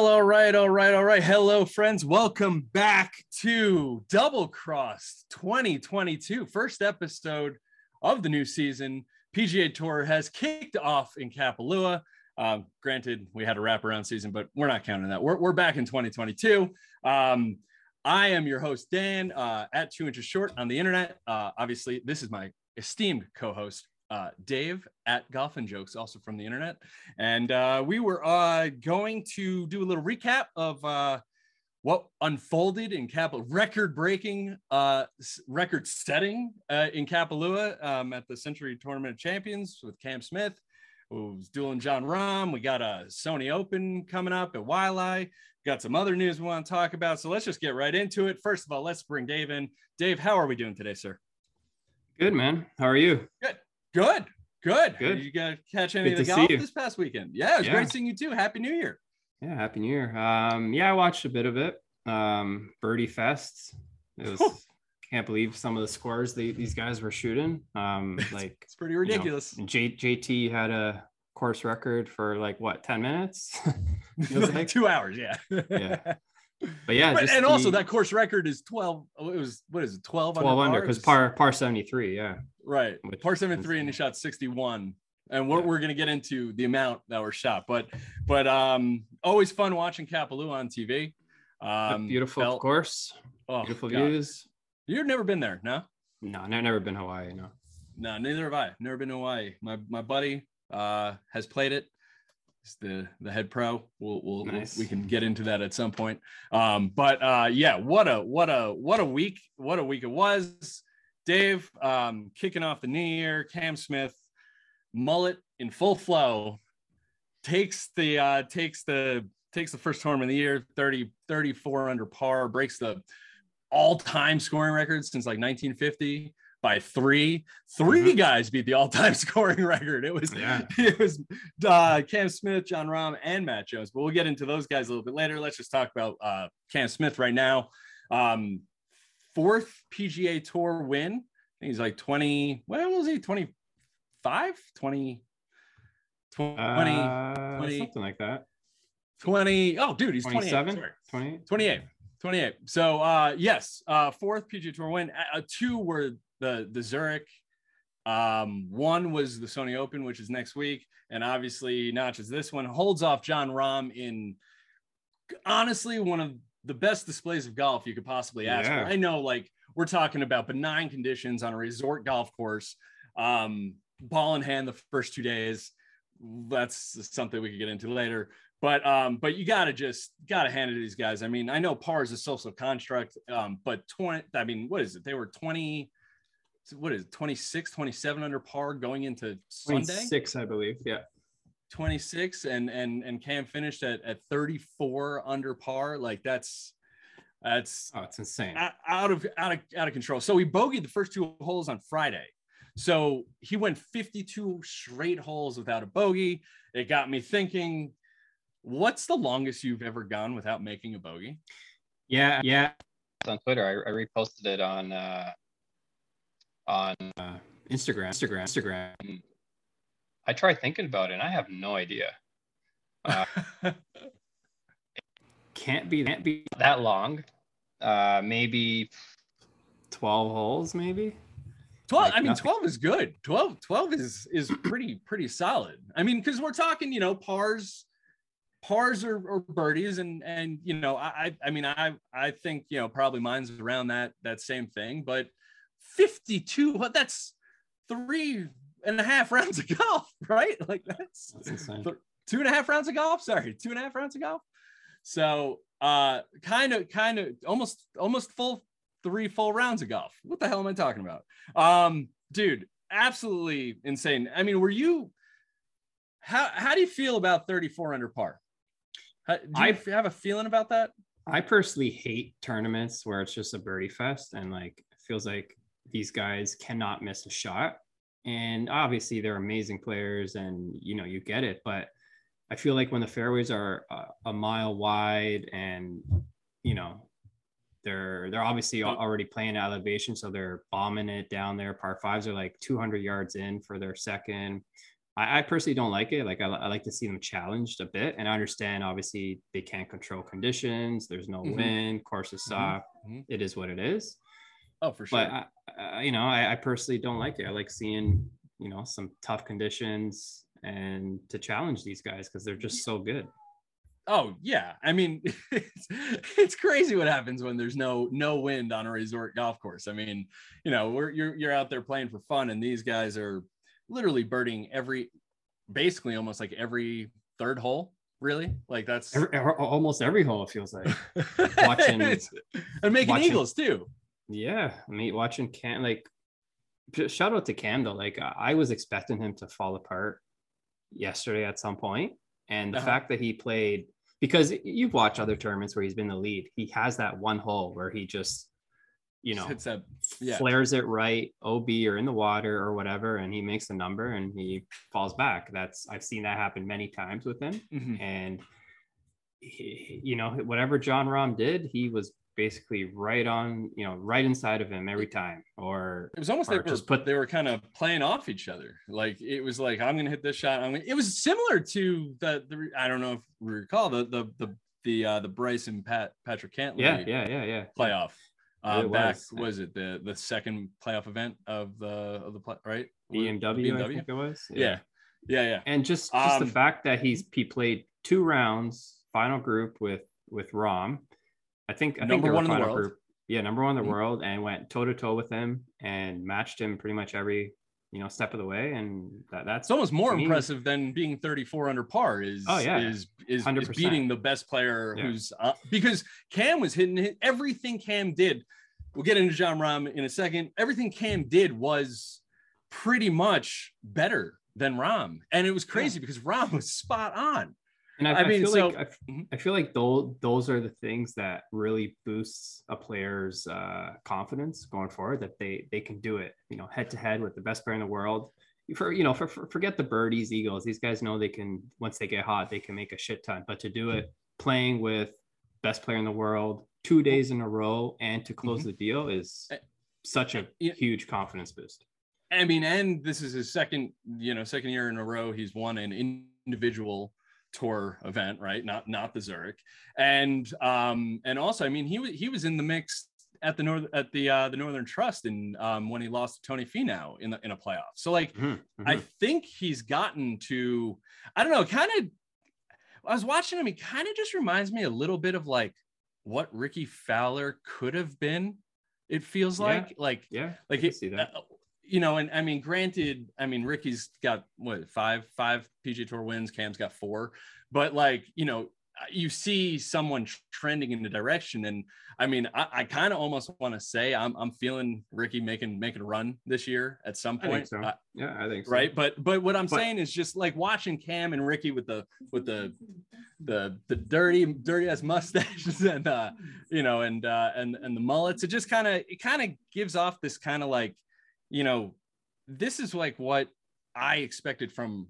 Well, all right, all right, all right. Hello, friends. Welcome back to Double Cross 2022, first episode of the new season. PGA Tour has kicked off in Kapalua. Um, granted, we had a wraparound season, but we're not counting that. We're, we're back in 2022. Um, I am your host, Dan, uh, at Two Inches Short on the internet. Uh, obviously, this is my esteemed co host, uh, Dave at Golf and Jokes, also from the internet. And uh, we were uh, going to do a little recap of uh, what unfolded in Kapalua, record breaking, uh, record setting uh, in Kapalua um, at the Sentry Tournament of Champions with Cam Smith. Who's dueling Jon Rahm? We got a Sony Open coming up at Waialae. Got some other news we want to talk about. So let's just get right into it. First of all, let's bring Dave in. Dave, how are we doing today, sir? Good, man. How are you? Good. Good. Good. Good. Did you got to catch any Good of the golf this past weekend? Yeah, it was Yeah. great seeing you too. Happy New Year. Yeah, happy new year. Um, yeah, I watched a bit of it. Um, Birdie Fest. It was can't believe some of the scores they, these guys were shooting. Um, like It's pretty know, ridiculous. J, JT had a course record for like what 10 minutes. feels like. Two hours, yeah. Yeah. but yeah, But- and also that course record is 12. oh, It was what is it? 12 12 under because par par 73. Yeah. Right. which Par is 73 and he shot 61. And we're, Yeah. we're gonna get into the amount that were shot, but but um always fun watching Kapalua on TV. Um beautiful felt- course, oh, beautiful God. views. You've never been there, no? No, I've never been Hawaii. No. No, neither have I. Never been to Hawaii. My my buddy uh, has played it. He's the the head pro. We'll, we'll, we'll- Nice. we can get into that at some point. Um, but uh, yeah, what a what a what a week! What a week it was. Dave um, kicking off the new year. Cam Smith, mullet in full flow, takes the uh, takes the takes the first tournament of the year. 30 34 under par breaks the all-time scoring record since like 1950 by three. 3 Mhm. guys beat the all-time scoring record. It was Yeah. it was uh, Cam Smith, Jon Rahm, and Matt Jones. But we'll get into those guys a little bit later. Let's just talk about uh, Cam Smith right now. Um, fourth PGA Tour win. I think he's like 20. What was he? 25? 20. 20, Uh, 20 something like that. 20. Oh, dude, he's 27, Sorry. 20, 28 28 so uh yes uh fourth pga tour win uh, two were the the zurich um one was the sony open which is next week and obviously notches this one holds off john Rahm in honestly one of the best displays of golf you could possibly ask Yeah. for i know like we're talking about benign conditions on a resort golf course um ball in hand the first two days that's something we could get into later but um but you gotta just gotta hand it to these guys i mean i know par is a social construct um but 20 i mean what is it they were 20 what is it 26 27 under par going into sunday 26, I believe. Yeah. 26 and and and cam finished at at 34 under par like that's that's Oh, it's insane. out of out of out of control. So he bogeyed the first two holes on Friday. So he went 52 straight holes without a bogey. It got me thinking, what's the longest you've ever gone without making a bogey? Yeah. Yeah. on Twitter. I, I reposted it on uh, on. Uh, Instagram. Instagram. Instagram. I try thinking about it, and I have no idea. Uh, Can't be. Can't be that long. Uh, maybe 12 holes, maybe. 12 Like I mean nothing. 12 is good. 12 12 is is pretty pretty solid. I mean cuz we're talking, you know, pars pars or, or birdies and and you know, I I I mean I I think, you know, probably mine's around that that same thing, but 52 what that's three and a half rounds of golf, right? Like that's That's insane. th- two and a half rounds of golf. Sorry, two and a half rounds of golf. So uh kind of kind of almost almost full three full rounds of golf. What the hell am I talking about? Um, dude, absolutely insane. I mean, were you how how do you feel about 34 under par? How, do you I- have a feeling about that? I personally hate tournaments where it's just a birdie fest and like it feels like these guys cannot miss a shot. And obviously they're amazing players and you know you get it, but I feel like when the fairways are a, a mile wide and you know they're they're obviously already playing at elevation, so they're bombing it down there. Par fives are like 200 yards in for their second. I, I personally don't like it. Like I, I like to see them challenged a bit, and I understand obviously they can't control conditions. There's no Mhm. wind, course is Mhm. soft. Mhm. It is what it is. Oh, for sure. But I, I, you know, I, I personally don't like it. I like seeing you know some tough conditions and to challenge these guys because they're just so good. Oh yeah, I mean, it's, it's crazy what happens when there's no no wind on a resort golf course. I mean, you know, we're you're you're out there playing for fun, and these guys are literally birding every, basically almost like every third hole. Really, like that's Every, every- almost every hole it feels like. watching- and making watching- eagles too. Yeah, I mean, watching Cam, like, shout out to Cam though. Like, I was expecting him to fall apart yesterday at some point, and the Uh-huh. fact that he played because you've watched other tournaments where he's been the lead. He has that one hole where he just, you know, hits that. Yeah, flares it right, OB or in the water or whatever, and he makes a number and he falls back. That's I've seen that happen many times with him Mhm. and he, you know whatever Jon Rahm did, he was basically right on, you know, right inside of him every time. Or It was almost like just put, they were kind of playing off each other. Like it was like I'm gonna hit this shot. I'm gonna, it was similar to the, the I don't know if we recall the the the the uh, the Bryce and Pat Patrick Cantlay yeah, yeah, yeah, yeah. playoff. Uh, It back was. was it the the second playoff event of the of the play, right BMW, I think it was. yeah yeah yeah and just just the Um, fact that he's he played two rounds, final group with with Rahm. I think I Number were one in the world. group. Yeah, number one in the Mhm. world, and went toe to toe with him and matched him pretty much every you know step of the way, and that, that's it's almost more impressive than being 34 under par is Oh, yeah. is is, is beating the best player Yeah. who's uh, because Cam was hitting hit, everything Cam did. We'll get into Jon Rahm in a second. Everything Cam did was pretty much better than Rahm, and it was crazy because Rahm was spot on. And I, I I, mean, feel so- like I. I feel like those those are the things that really boosts a player's uh, confidence going forward. That they they can do it, you know, head to head with the best player in the world. For you know, for, for forget the birdies, eagles. These guys know they can once they get hot, they can make a shit ton. But to do it playing with best player in the world two days in a row and to close the deal is Eh, such a yeah. huge confidence boost. I mean, and this is his second, you know, second year in a row he's won an individual tour event, right? Not not the Zurich, and um, and also, I mean, he was he was in the mix at the north at the uh, the Northern Trust and um, when he lost to Tony Finau in the in a playoff. So like, Mhm, I mhm. think he's gotten to, I don't know, kind of. I was watching him. He kind of just reminds me a little bit of like what Rickie Fowler could have been. It feels Yeah. like like yeah, like I it, see that. uh, you know, and I mean, granted, I mean, Rickie's got what five five PG Tour wins, Cam's got four, but like you know, you see someone trending in the direction, and I mean, I, I kind of almost want to say I'm I'm feeling Rickie making making a run this year at some I point, so. uh, yeah, I think so. right? But but what I'm But- saying is just like watching Cam and Ricky with the with the the the dirty dirty ass mustaches and uh you know and uh and and the mullets it just kind of it kind of gives off this kind of like you know this is like what i expected from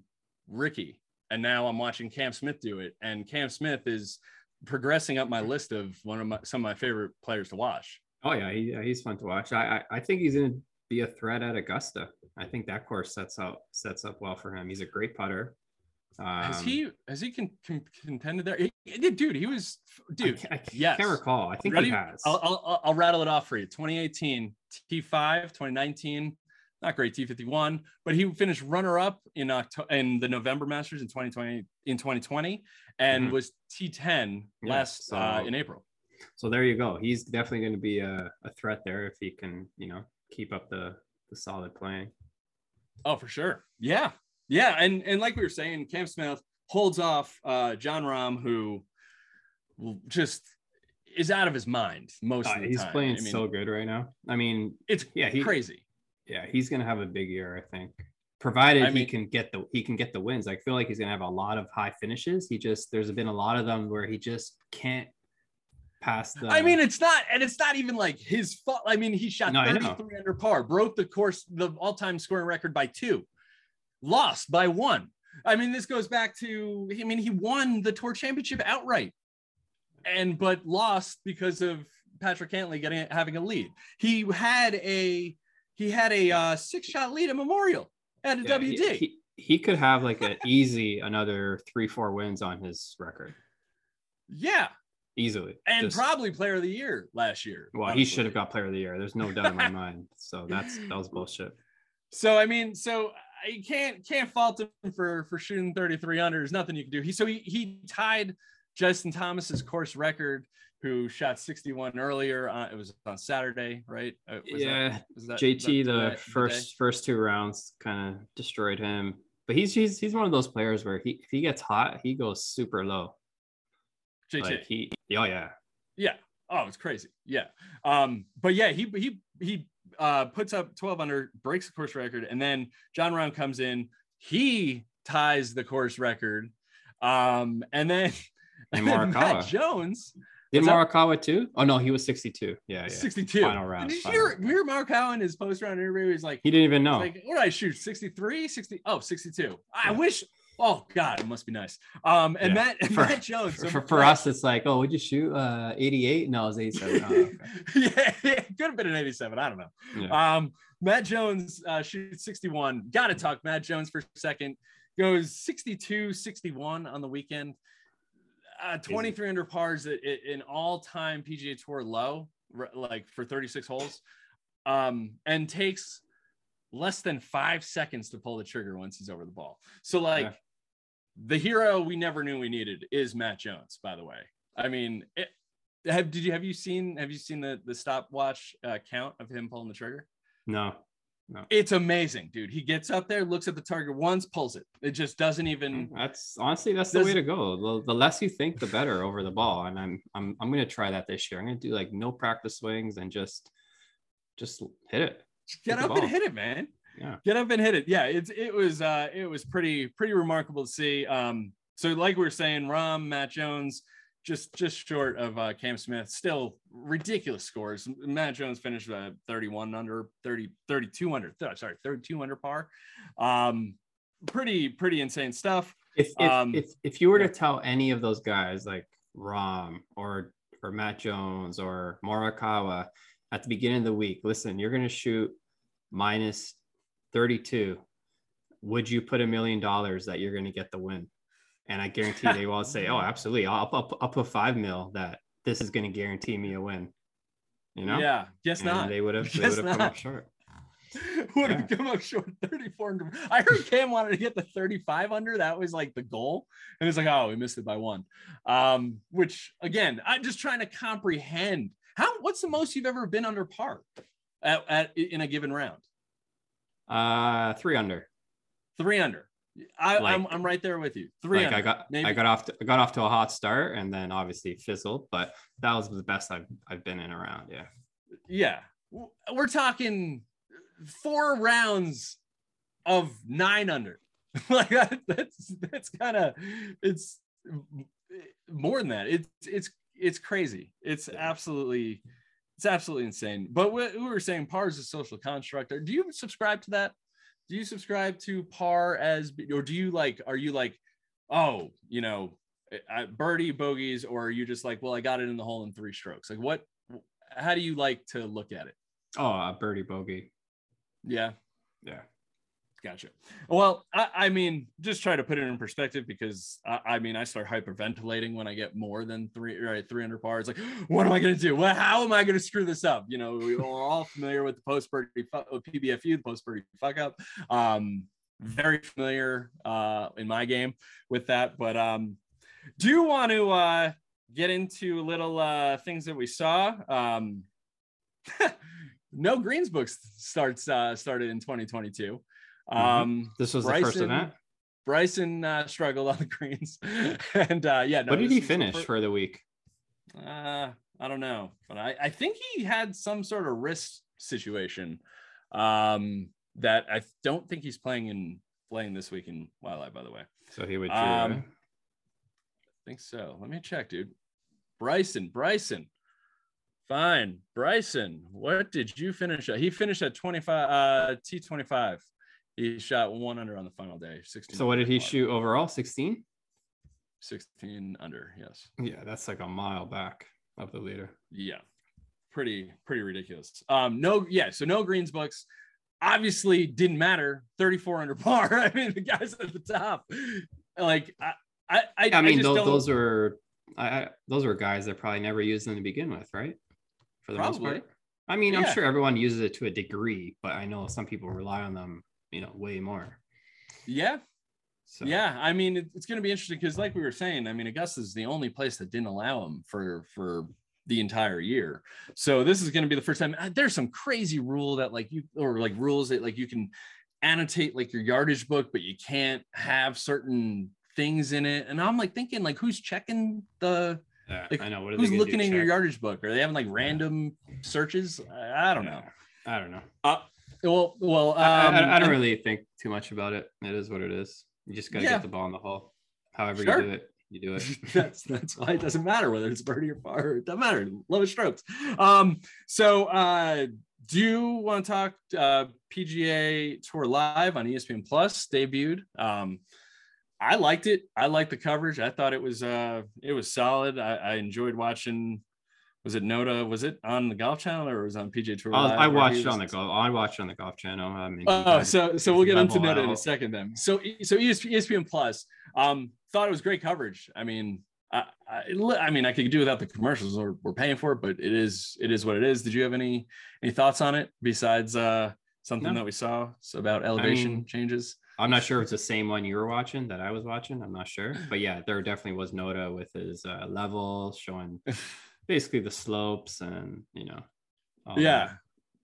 rickie and now i'm watching cam smith do it and cam smith is progressing up my list of one of my some of my favorite players to watch Oh yeah, he, he's fun to watch. I, I I think he's gonna be a threat at Augusta. I think that course sets up sets up well for him. He's a great putter. Um, has he has he con- con- contended there He- he- dude he was I dude I, ca- yes. can't recall. I think Ready? he has. I'll, I'll, I'll- rattle it off for you. 2018 T5, 2019, not great T51, but he finished runner up in October in the November Masters in 2020 in 2020 and Mhm. was T10 Yeah, last so- uh, in April. so there you go. He's definitely going to be a, a threat there if he can, you know, keep up the the solid playing. Oh, for sure. Yeah. Yeah. And and like we were saying, Cam Smith holds off uh Jon Rahm, who just is out of his mind most Uh, of the he's time. playing I mean, so good right now. I mean, it's yeah, he crazy. yeah, he's gonna have a big year, I think. Provided I he mean- can get the he can get the wins. I feel like he's gonna have a lot of high finishes. He just there's been a lot of them where he just can't pass the I mean, it's not, and it's not even like his fault. I mean, he shot No, 33 under par, broke the course, the all-time scoring record by two, lost by one. I mean, this goes back to, I mean, he won the tour championship outright, and but lost because of Patrick Cantlay getting having a lead. He had a he had a uh, six-shot lead at Memorial at a Yeah, WD. He, he, he could have like an easy another three, four wins on his record Yeah, easily. and Just- probably player of the year last year. well, he should have got player of the year. There's no doubt in my mind. So that's that was bullshit. So I mean, so you can't can't fault him for for shooting 33 under. There's nothing you can do. He so he he tied Justin Thomas's course record, who shot 61 earlier. Uh, it was on Saturday, right? Uh, was that- yeah, was that- JT that the first first two rounds kind of destroyed him. But he's he's he's one of those players where he if he gets hot, he goes super low. JT. Like he oh yeah. Yeah. Oh, it's crazy. Yeah. Um, but yeah, he he he uh puts up 12 under, breaks the course record, and then Jon Rahm comes in, he ties the course record. Um, and then, And then Matt Jones, Did up? Too? Oh no, he was 62. Yeah, yeah. 62. Final round. Did you hear, round. you in his post round interview? He's like, He didn't even know. like, what did I shoot? 63, 60? Oh, 62. I wish. Oh God, it must be nice. Um, and Yeah. Matt, For- Matt Jones. for, for, for us, it's like, oh, would you shoot uh 88? No, it was 87. Oh, okay. yeah, it could have been an 87. I don't know. yeah. Um, Matt Jones uh, shoots 61. Got to talk Matt Jones for a second. Goes 62, 61 on the weekend. Uh, 23 under pars at, at an all-time PGA Tour low, like for 36 holes, um, and takes less than five seconds to pull the trigger once he's over the ball. So, like, Yeah. The hero we never knew we needed is Matt Jones. By the way, I mean, it, have did you have you seen have you seen the the stopwatch uh, count of him pulling the trigger? No. No. It's amazing, dude. He gets up there, looks at the target once, pulls it. It just doesn't even. That's honestly that's the way to go. The, the less you think, the better over the ball. And I'm I'm I'm gonna try that this year. I'm gonna do like no practice swings and just just hit it. Get the up and hit it, man. Yeah. Get up and hit it. Yeah, it's it was uh it was pretty pretty remarkable to see. Um, so like we were saying, Rahm, Matt Jones, just just short of uh Cam Smith, still ridiculous scores. Matt Jones finished uh 31 under 30, 32 under, th- sorry, 32 under par. Um, pretty pretty insane stuff. If if, Um, if if you were to tell any of those guys like Rahm or or Matt Jones or Morikawa at the beginning of the week, listen, you're gonna shoot minus 32. Would you put a million dollars that you're gonna get the win? And I guarantee they will say, "Oh, absolutely! I'll, I'll, I'll put five mil that this is going to guarantee me a win." You know? Yeah, guess And not. They would have. They would have come up short. would have come up short 34 under. I heard Cam wanted to get the 35 under. That was like the goal. And it's like, oh, we missed it by one. Um, which again, I'm just trying to comprehend how what's the most you've ever been under par at, at in a given round? Uh, three under. Three under. I, Like- I'm I'm right there with you. Three like under. I got I got off to, I got off to a hot start and then obviously fizzled, but that was the best I've I've been in around. Yeah. yeah. We're talking four rounds of nine under. like that, that's that's kind of it's more than that. It's it's it's crazy. It's absolutely it's absolutely insane. But we, we were saying par is a social construct. Do you subscribe to that? Do you subscribe to par as or do you like are you like oh you know birdie bogeys or are you just like well I got it in the hole in three strokes? Like what? How do you like to look at it? Oh, a birdie bogey. Yeah. Yeah. Gotcha. Well, I, I mean, just try to put it in perspective because I, I mean, I start hyperventilating when I get more than three, right, 300 par. It's like, what am I going to do? Well, how am I going to screw this up? You know, we're all familiar with the post birdie PBFU, the post birdie fuck up. Um, very familiar uh, in my game with that. But um, do you want to uh, get into little uh, things that we saw? Um, no Greens books starts uh, started in 2022. Um, This was the first Bryson- event. Bryson uh, struggled on the greens, and uh, yeah, no, what did he finish for the week? Uh, I don't know, but I, I think he had some sort of wrist situation um, that I don't think he's playing in playing this week in Waialae. By the way, So he would. Um, Um, think so. Let me check, dude. Bryson, Bryson, fine, Bryson. What did you finish at? He finished at twenty five. Uh, T twenty five. He shot one under on the final day. Sixteen. so what did he par. shoot overall? 16. 16 under. Yes. Yeah, that's like a mile back of the leader. yeah pretty pretty ridiculous um no yeah so no greens books obviously didn't matter 34 under par. I mean, the guys at the top, like I, I, I, I mean, just those, those were I, I- those were guys that probably never used them to begin with, right? For the most part. I mean, I'm sure everyone uses it to a degree, but I know some people rely on them, you know, way more. yeah, So yeah. I mean, it, it's going to be interesting because, like we were saying, I mean, Augusta is the only place that didn't allow them for for the entire year. So this is going to be the first time. uh, There's some crazy rule that like you or like rules that like you can annotate like your yardage book, but you can't have certain things in it. And I'm like thinking like, who's checking the yeah, like, I know. What are who's they looking in your check? yardage book? Are they having like random searches? I, I don't know. I don't know. Uh, well, well, um, I, I- don't really think too much about it. It is what it is. You just got to Yeah. get the ball in the hole. However Sure. you do it, you do it. that's that's why it doesn't matter whether it's birdie or par. It doesn't matter. Lowest strokes. Um, so uh do you want to talk uh PGA Tour Live on ESPN Plus debuted? Um I liked it. I liked the coverage. I thought it was uh it was solid. I, I enjoyed watching was it Notah? Was it on the golf channel or was it on PGA Tour? I, I watched on the golf. I watched on the golf channel. I mean, Oh, so so we'll get into Notah in a second then. So so ESPN, Plus, um, thought it was great coverage. I mean, I, I, I mean, I could do without the commercials. We're, we're paying for it, but it is it is what it is. Did you have any any thoughts on it besides uh something No. that we saw so about elevation mean, changes? I'm not sure if it's the same one you were watching that I was watching. I'm not sure, but yeah, there definitely was Notah with his uh, level showing basically the slopes and you know. yeah,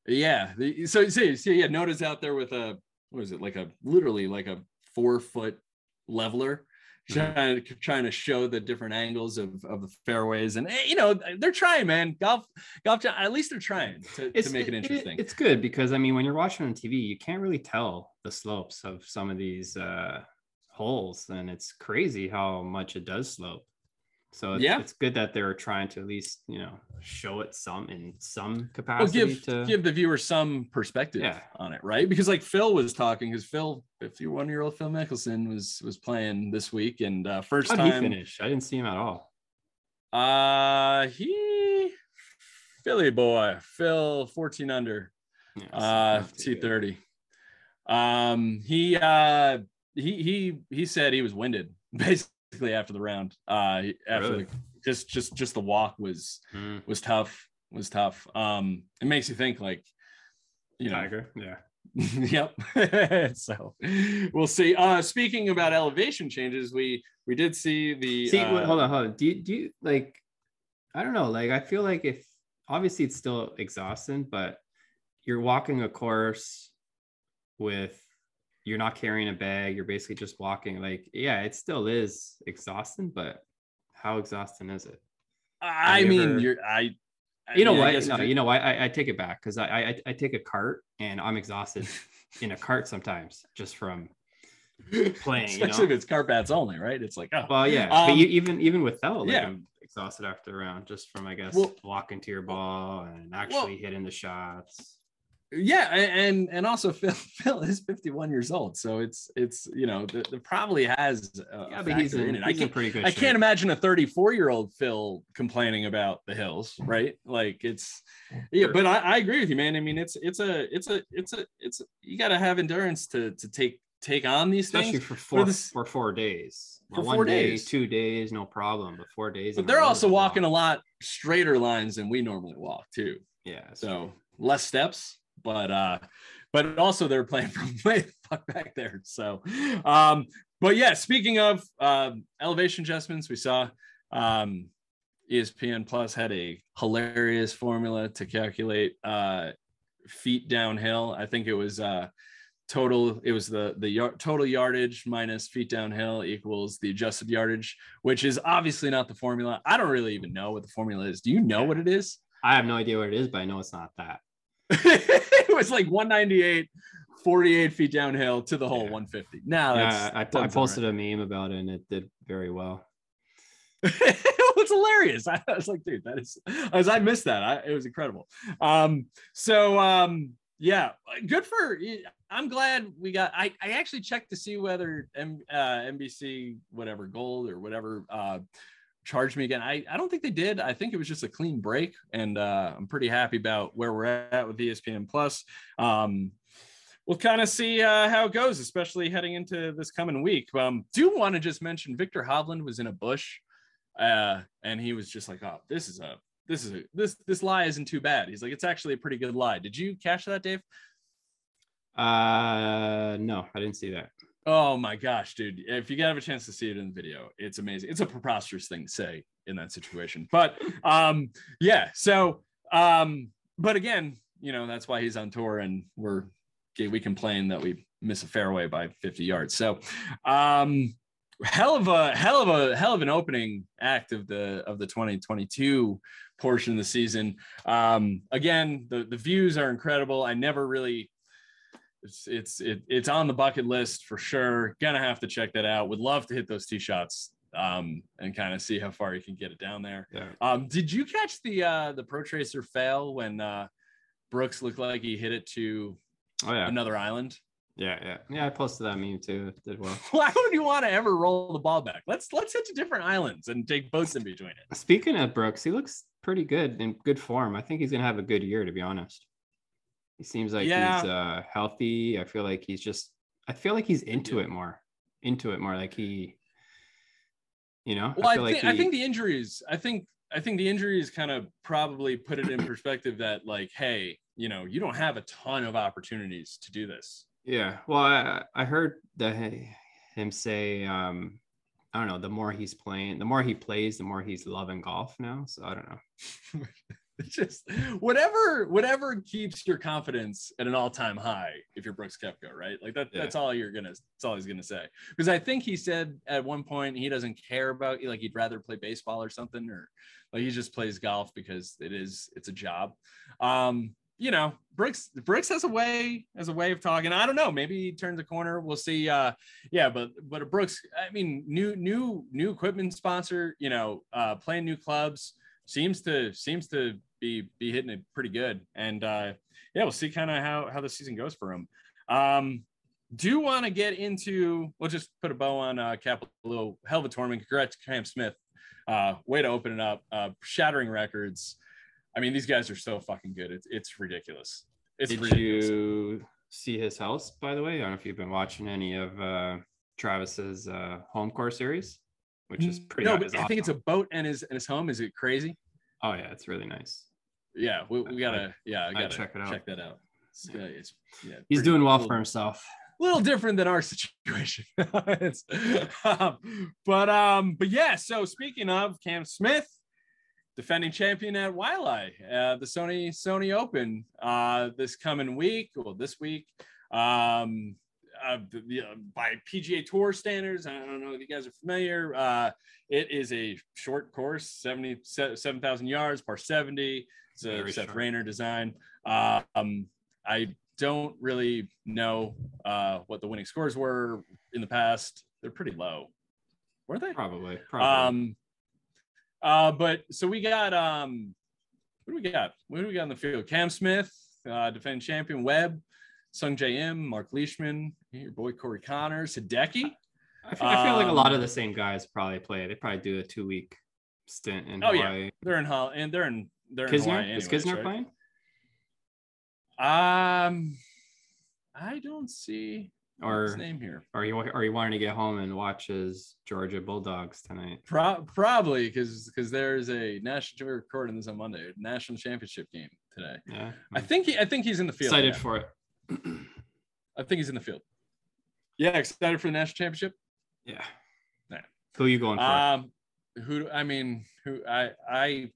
yeah. So so so yeah, Notah's out there with a what is it like a literally like a four foot leveler. Mhm. Trying, trying to show the different angles of, of the fairways and eh, you know they're trying man golf golf at least they're trying to, to make it interesting it's good because I mean, when you're watching on TV, you can't really tell the slopes of some of these uh, holes, and it's crazy how much it does slope. So it's, Yeah. it's good that they're trying to at least you know show it some in some well, capacity. give to, give the viewer some perspective Yeah. on it, right? Because like Phil was talking, because Phil, 51 year old Phil Mickelson was was playing this week, and uh, first How did he time, finish? I didn't see him at all. uh, he Philly boy, Phil 14 under, Yeah, uh, not too good. 230. Um, he uh he he he said he was winded basically after the round. Uh, after Really? the, just just just the walk was Mm, was tough was tough um it makes you think like you know Tiger, yeah. yep so we'll see uh speaking about elevation changes we we did see the See, uh, wait, hold on, hold on. Do you, do you like? I don't know. Like, I feel like if obviously it's still exhausting, but you're walking a course with you're not carrying a bag. You're basically just walking. Like, yeah, it still is exhausting, but how exhausting is it? i you mean ever- you're i I You know mean, what? No, you know? I, I take it back because I, I I take a cart and I'm exhausted in a cart sometimes just from playing. You especially know? if it's carpets only right it's like oh Well, yeah, but Um, you, even even without, like, yeah. I'm exhausted after a round just from I guess Well- walking to your ball and actually hitting the shots. Yeah and and also phil phil is 51 years old so it's it's you know the, the probably has a Yeah, but he's in, in it i he's in can't pretty good. I shape. can't imagine a 34 year old Phil complaining about the hills, right? Like it's yeah, but I, I agree with you, man. I mean, it's it's a it's a it's a it's a, you got to have endurance to to take take on these especially things. for four this- for four days. For Well, four one day, days. two days, no problem. But four days. But they're also walking a lot. lot straighter lines than we normally walk too. Yeah. So true. less steps, but uh, but also they're playing from way the fuck back there. So, um, but yeah, speaking of um, elevation adjustments, we saw um, ESPN Plus had a hilarious formula to calculate uh, feet downhill. I think it was uh, total. It was the the yard, total yardage minus feet downhill equals the adjusted yardage, which is obviously not the formula. I don't really even know what the formula is. Do you know what it is? I have no idea what it is, but I know it's not that. it was like 198, 48 feet downhill to the hole Yeah. 150. Now Yeah, that's I, I, I posted a meme about it, and it did very well. right. it was hilarious. I was like, dude, that is as I missed that. I, it was incredible. Um, so um, yeah, good for I'm glad we got I, I actually checked to see whether M, uh, NBC whatever gold or whatever uh charged me again. I, I don't think they did. I think it was just a clean break, and uh, I'm pretty happy about where we're at with ESPN Plus. Um, we'll kind of see uh, how it goes, especially heading into this coming week. Um, do want to just mention Viktor Hovland was in a bush, uh, and he was just like, "Oh, this is a this is a this this lie isn't too bad." He's like, "It's actually a pretty good lie." Did you catch that, Dave? Uh, no, I didn't see that. Oh my gosh, dude! If you have a chance to see it in the video, it's amazing. It's a preposterous thing to say in that situation, but um, yeah. So, um, but again, you know that's why he's on tour, and we're we complain that we miss a fairway by 50 yards. So, um, hell of a hell of a hell of an opening act of the of the 2022 portion of the season. Um, again, the the views are incredible. I never really it's it's it, it's on the bucket list for sure. Gonna have to check that out. Would love to hit those tee shots um, and kind of see how far you can get it down there. Yeah. Um, did you catch the uh, the Pro Tracer fail when uh, Brooks looked like he hit it to Oh yeah. another island? Yeah, yeah. Yeah, I posted that meme too. It Did well. Why would you want to ever roll the ball back? Let's let's hit to different islands and take boats in between it. Speaking of Brooks, he looks pretty good in good form. I think he's gonna have a good year to be honest. He seems like Yeah. he's uh healthy. I feel like he's just I feel like he's into Yeah. it more. Into it more. Like he you know, Well, I, feel think like I think the injuries. I think I think the injuries kind of probably put it in perspective that like, hey, you know, you don't have a ton of opportunities to do this. Yeah. Well, I, I heard that he- him say, um, I don't know, the more he's playing, the more he plays, the more he's loving golf now. So I don't know. It's just whatever whatever keeps your confidence at an all-time high if you're Brooks Koepka, right? Like that Yeah. that's all you're gonna that's all he's gonna say. Because I think he said at one point he doesn't care about like he'd rather play baseball or something, or like he just plays golf because it is it's a job. Um, you know, Brooks Brooks has a way has a way of talking. I don't know, maybe he turns a corner. We'll see. Uh yeah, but but Brooks, I mean, new new new equipment sponsor, you know, uh playing new clubs seems to seems to be be hitting it pretty good. And uh yeah, we'll see kind of how how the season goes for him. Um do want to get into we'll just put a bow on uh Kapalua hell of a tournament. Congrats, Cam Smith. Uh way to open it up, uh shattering records. I mean, these guys are so fucking good. It's it's ridiculous. It's Did ridiculous. you see his house, by the way? I don't know if you've been watching any of uh, Travis's uh, home course series, which is pretty. no, but I think it's a boat and his and his home. Is it crazy? Oh yeah, it's really nice. Yeah, we, we gotta yeah, I gotta check it out. check that out. It's, uh, it's yeah, He's doing well cool. for himself. A little different than our situation. Um, but um, but yeah. So speaking of Cam Smith, defending champion at Waialae, uh, the Sony Sony Open uh, this coming week. Well, this week. Um, uh, by PGA Tour standards, I don't know if you guys are familiar. Uh, it is a short course, 70, 7,000 yards, par 70. It's a Very Seth short. Rayner design. Um, I don't really know uh, what the winning scores were in the past. They're pretty low, weren't they? Probably. Probably. Um, uh, but so we got um, what do we got? What do we got in the field? Cam Smith, uh, defending champion, Webb, Sungjae Im, Mark Leishman, your boy Corey Conners, Hideki. I feel, I feel like a lot of um, the same guys probably play. They probably do a two week stint in Oh, yeah. They're in Hall and they're in they're in Hawaii Kisner? Is anyways, Kisner right? playing? Um, I don't see his Or name here. are you are you wanting to get home and watch his Georgia Bulldogs tonight? Pro- probably because because there's a national we're recording this on Monday, a national championship game today. Yeah. I think he I think he's in the field. excited yeah. for it. I think he's in the field. Yeah, excited for the national championship. yeah. Yeah. Who are you going for? Um, who I mean, who I I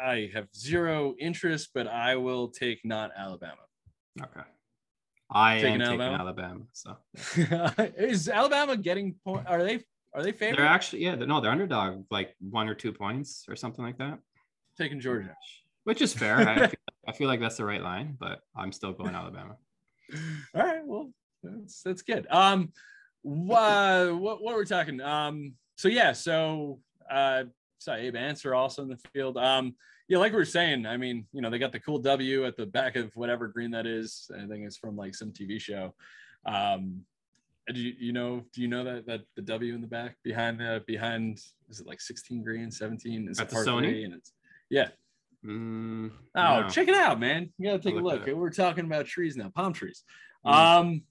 I have zero interest, but I will take not Alabama. okay. I taking am taking Alabama? Alabama. So Is Alabama getting point? Are they are they favored? they're actually yeah, they're, no, they're underdog like one or two points or something like that. taking Georgia. Which is fair. I, feel, I feel like that's the right line, but I'm still going Alabama. All right, well, that's that's good. Um, wha- what what we're talking? Um, so yeah, so uh, so Abe Ancer also in the field. Um, yeah, like we were saying, I mean, you know, they got the cool W at the back of whatever green that is. I think it's from like some TV show. Um, do you, you know? Do you know that that the W in the back behind the behind is it like 16 green, 17? It's At the Sony? three and it's yeah. Mm, Oh, no. check it out, man. You gotta take a look. look We're talking about trees now, palm trees. Mm. Um,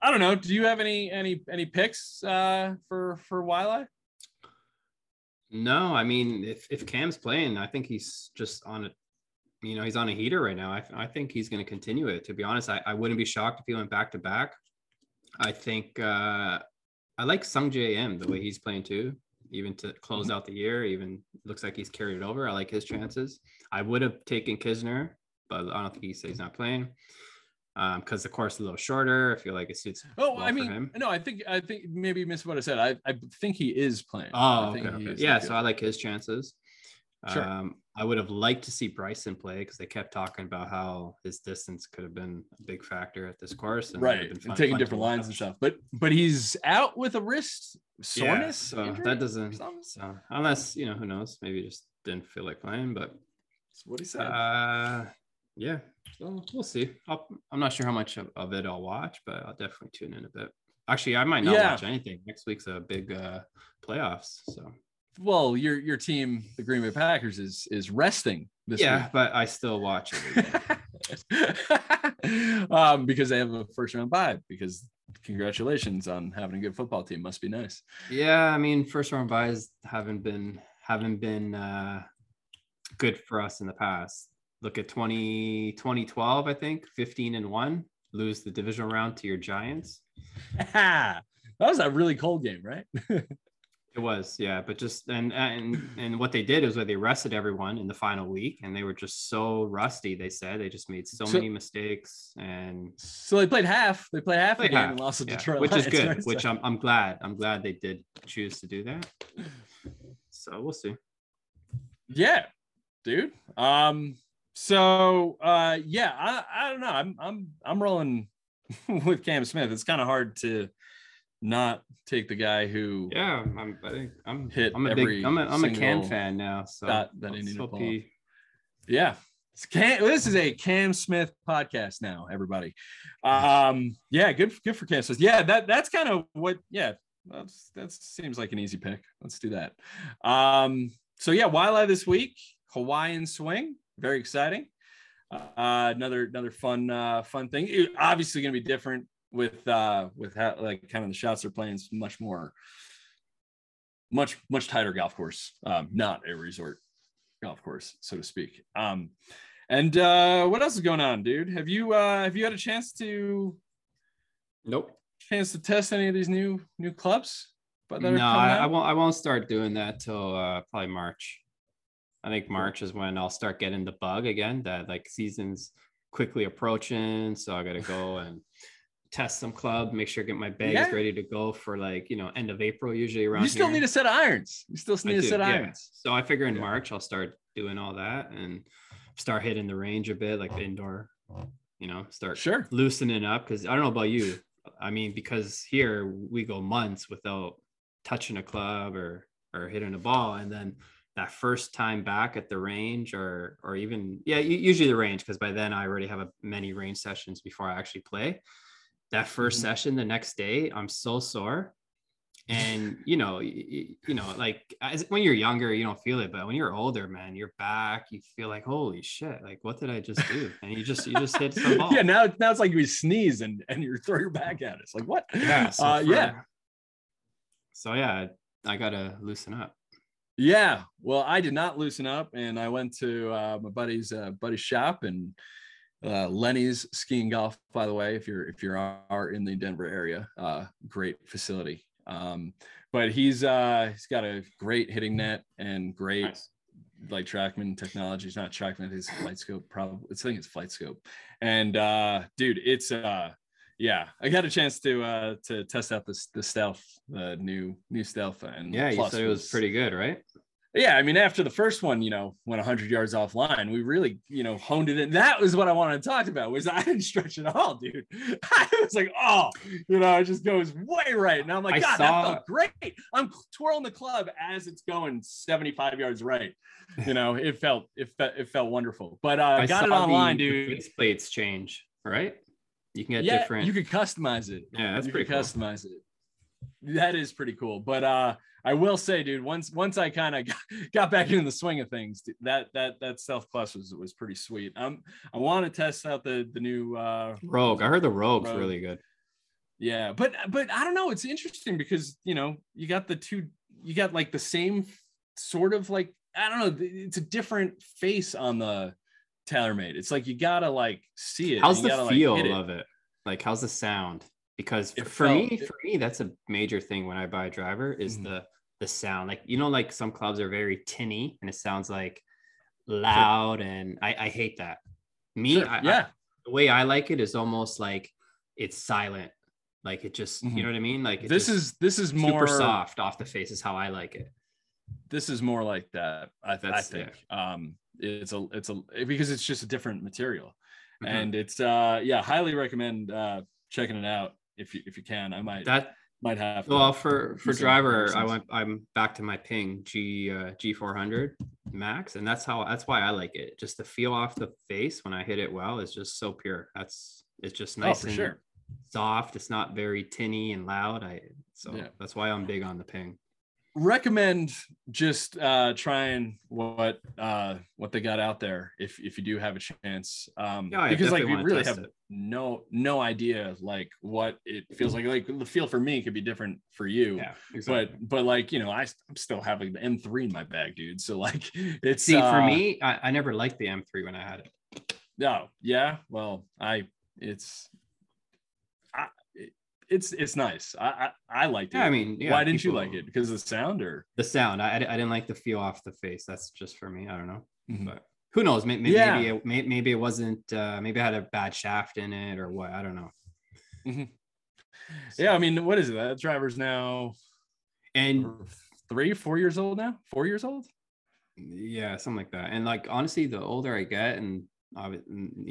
I don't know. Do you have any any any picks uh for for Waialae? No, I mean, if if Cam's playing, I think he's just on a, you know, he's on a heater right now. I, I think he's going to continue it. To be honest, I, I wouldn't be shocked if he went back to back. I think uh, I like Sungjae Im the way he's playing too, even to close out the year. Even looks like he's carried it over. I like his chances. I would have taken Kisner, but I don't think he says he's not playing. Um, because the course is a little shorter. I feel like it suits. Oh, well I mean, no, I think I think maybe missed what I said. I I think he is playing. Oh, I okay, okay. Yeah, so I like his chances. Sure. Um, I would have liked to see Bryson play because they kept talking about how his distance could have been a big factor at this course, and it would have right, been and taking different lines and stuff. But but he's out with a wrist Yeah, soreness. so that doesn't. So unless you know, who knows? Maybe just didn't feel like playing, but That's what he said. uh, yeah. So we'll see. I'll, I'm not sure how much of, of it I'll watch, but I'll definitely tune in a bit. Actually, I might not Yeah. watch anything. Next week's a big uh playoffs, so well, your your team, the Green Bay Packers, is is resting this yeah. week. But I still watch it. um, because they have a first round bye. Because congratulations on having a good football team. Must be nice. Yeah, I mean, first round buys haven't been haven't been uh, good for us in the past. Look at 20, 2012, I think, 15 and one, lose the divisional round to your Giants. that was a really cold game, right? It was, yeah, but just and and and what they did is where they arrested everyone in the final week, and they were just so rusty. They said they just made so, So- many mistakes, and so they played half. They played half the game half, and lost to yeah, Detroit, which is good. right? Which I'm I'm glad. I'm glad they did choose to do that. So we'll see. yeah, dude. Um. So uh, yeah, I I don't know. I'm I'm I'm rolling with Cam Smith. It's kind of hard to not take the guy who Yeah, I'm. I think I'm. Hit I'm a every big. I'm a. I'm a Cam fan now. So that he to pull Yeah. It's Cam, this is a Cam Smith podcast now, everybody. Um, yeah, good, good for Cam Smith. Yeah, that that's kind of what. Yeah, that's that seems like an easy pick. Let's do that. Um, so yeah, Waialae this week, Hawaiian swing, very exciting. Uh, another another fun uh, fun thing. It- obviously, going to be different with uh, with how like kind of the shots they're playing. It's much more, much much tighter golf course. Um, not a resort golf course, so to speak. Um, and uh, what else is going on, dude? Have you uh, have you had a chance to Nope. chance to test any of these new new clubs? But No, I, I won't. I won't start doing that till uh, probably March. I think March is when I'll start getting the bug again. That like season's quickly approaching, so I got to go and test some club, make sure I get my bags Yeah. ready to go for like you know end of April usually around. You still here. need a set of irons. You still need a do, set of yeah. irons. So I figure in Yeah. March I'll start doing all that and start hitting the range a bit, like the indoor. You know, start Sure. loosening up because I don't know about you. I mean, because here we go months without touching a club or or hitting a ball, and then that first time back at the range or or even yeah, usually the range because by then I already have a, many range sessions before I actually play. That 1st Mhm. session the next day, I'm so sore. And you know, y- y- you know, like as, when you're younger, you don't feel it, but when you're older, man, you're back. You feel like, holy shit! Like, what did I just do? And you just, you just hit some ball. yeah, now now it's like you sneeze and and you throw your back at it. It's like what? yeah so uh, for- yeah, so yeah i gotta loosen up yeah. Well, I did not loosen up, and I went to uh, my buddy's uh, buddy's shop and uh, Lenny's skiing golf. By the way, if you're if you are in the Denver area, uh, great facility. Um, but he's uh, he's got a great hitting net and great Nice. like trackman technology. It's not trackman, it's flight scope, probably I think it's flight scope. And uh dude, it's uh yeah, I got a chance to uh to test out this the stealth, the new new stealth and yeah you said it was pretty good right yeah, I mean, after the first one, you know, went 100 yards offline, we really, you know, honed it in. That was what I wanted to talk about. Was I didn't stretch at all, dude. I was like, oh, you know, it just goes way right. And I'm like, I God, saw- that felt great. I'm twirling the club as it's going 75 yards right. You know, it felt it felt it felt wonderful. But uh, I got it online, the, dude. the face plates change right you can get yeah, different you could customize it. yeah that's you pretty cool customize it. that is pretty cool. But uh, I will say, dude, once once I kind of got, back into the swing of things, that that that Stealth Plus was was pretty sweet. Um, I want to test out the the new uh, Rogue. I heard the Rogue's Rogue. really good. Yeah, but but I don't know. It's interesting because you know you got the two, you got like the same sort of like I don't know. It's a different face on the TaylorMade. It's like you gotta like see it. How's the gotta, like, feel hit it. of it? Like, how's the sound? Because It for felt- me, it- for me, that's a major thing when I buy a driver is Mhm. the the sound. Like, you know, like some clubs are very tinny and it sounds like loud, and I, I hate that. Me, Sure, I, I- yeah, the way I like it is almost like it's silent. Like it just, Mhm. you know what I mean? Like this is this is super more soft off the face is how I like it. This is more like that. I, I That's- think. Um, it's a it's a because it's just a different material, Mhm. and it's uh yeah, highly recommend uh checking it out if you if you can. I might that might have well for for driver, I went I'm back to my ping G uh, G400 max, and that's how that's why I like it. Just the feel off the face when I hit it well is just so pure. That's it's just oh, nice for and sure. soft. It's not very tinny and loud. I so Yeah. that's why I'm big on the ping. Recommend just uh trying what uh what they got out there if if you do have a chance. Um Yeah, because like we really have it. no no idea like what it feels like. Like the feel for me could be different for you Yeah, but but like you know I, i'm still having the m3 in my bag dude. So like it's See, for uh, me, I, I never liked the M3 when I had it. no yeah? Well i it's it's it's nice i i, I liked it Yeah, I mean, yeah, why didn't you like it because of the sound or The sound, I, I didn't like the feel off the face. That's just for me. I don't know. Mhm. but who knows? Maybe Yeah. maybe it, maybe it wasn't. Uh, maybe I had a bad shaft in it or what. I don't know. yeah i mean what is it that driver's now And three, four years old now? Four years old? yeah, something like that. And like honestly, the older I get and I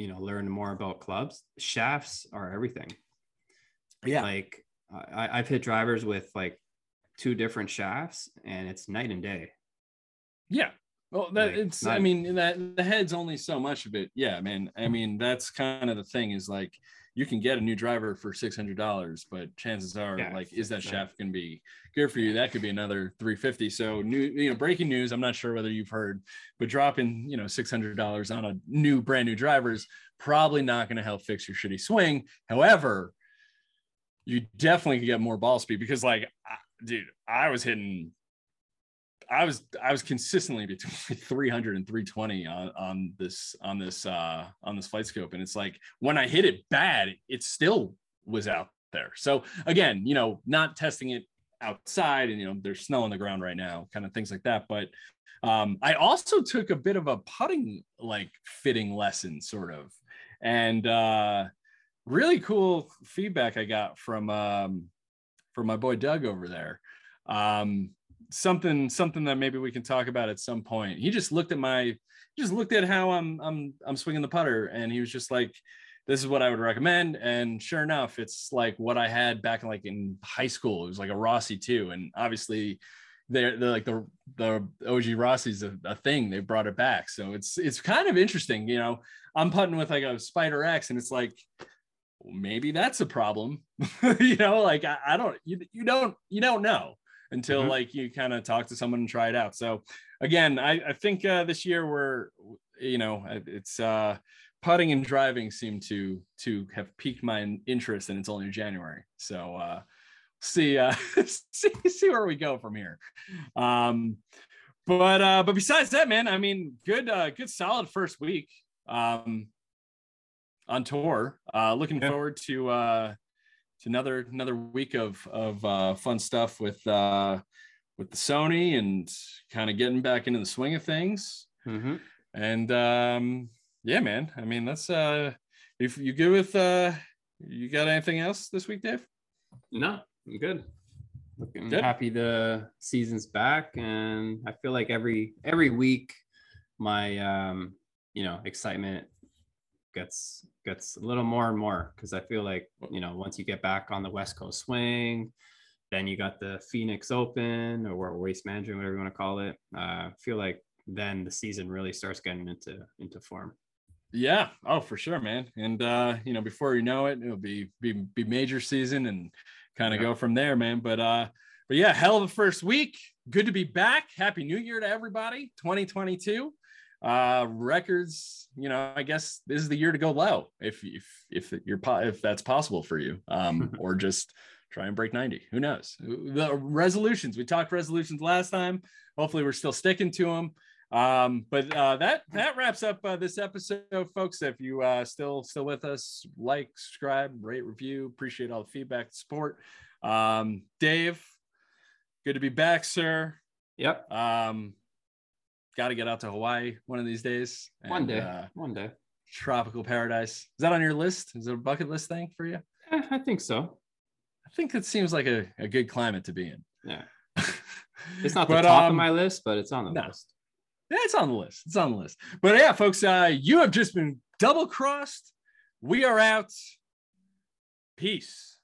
you know learn more about clubs, shafts are everything. Yeah. Like I, I've hit drivers with like two different shafts, and it's night and day. Yeah. Well, that Like, it's. I mean, that the head's only so much of it. Yeah, man. I mean, that's kind of the thing. Is like you can get a new driver for six hundred dollars, but chances are, Yeah, like, is that shaft going to be good for you? That could be another three fifty. So, new, you know, breaking news. I'm not sure whether you've heard, but dropping, you know, six hundred dollars on a new, brand new driver is probably not going to help fix your shitty swing. However, you definitely get more ball speed because, like, dude, I was hitting I was I was consistently between 300 and 320 on on this on this uh on this FlightScope and it's like when I hit it bad it still was out there. So again, you know, not testing it outside and you know there's snow on the ground right now, kind of things like that, but um I also took a bit of a putting like fitting lesson sort of. And uh really cool feedback I got from um from my boy Doug over there. Um something something that maybe we can talk about at some point. He just looked at my just looked at how I'm I'm I'm swinging the putter and he was just like this is what I would recommend and sure enough it's like what I had back in like in high school. It was like a Rossie II and obviously they're, they're like the the OG Rossie's a, a thing. They brought it back. So it's it's kind of interesting, you know. I'm putting with like a Spider X and it's like maybe that's a problem. you know, like I, I don't you you don't you don't know until Mhm. like you kind of talk to someone and try it out. So again, I, I think uh, this year we're, you know, it's uh, putting and driving seem to to have piqued my interest, and it's only January. So uh, see uh, see see where we go from here. Um, but uh, but besides that, man, I mean, good uh, good solid first week um, on tour. Uh, looking Yeah. forward to uh, to another another week of of uh, fun stuff with uh, with the Sony and kind of getting back into the swing of things. Mhm. And um, yeah, man. I mean, that's uh, if you good with uh, you got anything else this week, Dave? No, I'm good. Looking Good. happy the season's back, and I feel like every every week, my um, you know, excitement gets gets a little more and more because I feel like you know once you get back on the West Coast swing, then you got the Phoenix Open or Waste Management, whatever you want to call it. Uh, I feel like then the season really starts getting into into form. Yeah. Oh, for sure, man. And uh, you know, before you know it, it'll be be be major season and kind of Yeah. go from there, man. But uh, but yeah, hell of a first week. Good to be back. Happy New Year to everybody. 2022. Uh, records. You know, I guess this is the year to go low if if if you're if that's possible for you. Um, or just try and break 90. Who knows? The resolutions. We talked resolutions last time. Hopefully, we're still sticking to them. Um, but uh, that that wraps up uh, this episode, folks. If you uh, still still with us, like, subscribe, rate, review. Appreciate all the feedback, support. Um, Dave, good to be back, sir. Yep. Um, got to get out to Hawaii one of these days. One day. uh, One day. tropical paradise. Is that on your list? Is it a bucket list thing for you? Eh, I think so. I think it seems like a, a good climate to be in. Yeah. It's not the But, top of um, my list, but it's on the no. list. Yeah, it's on the list. It's on the list. But yeah, folks, uh, you have just been double crossed. We are out. Peace.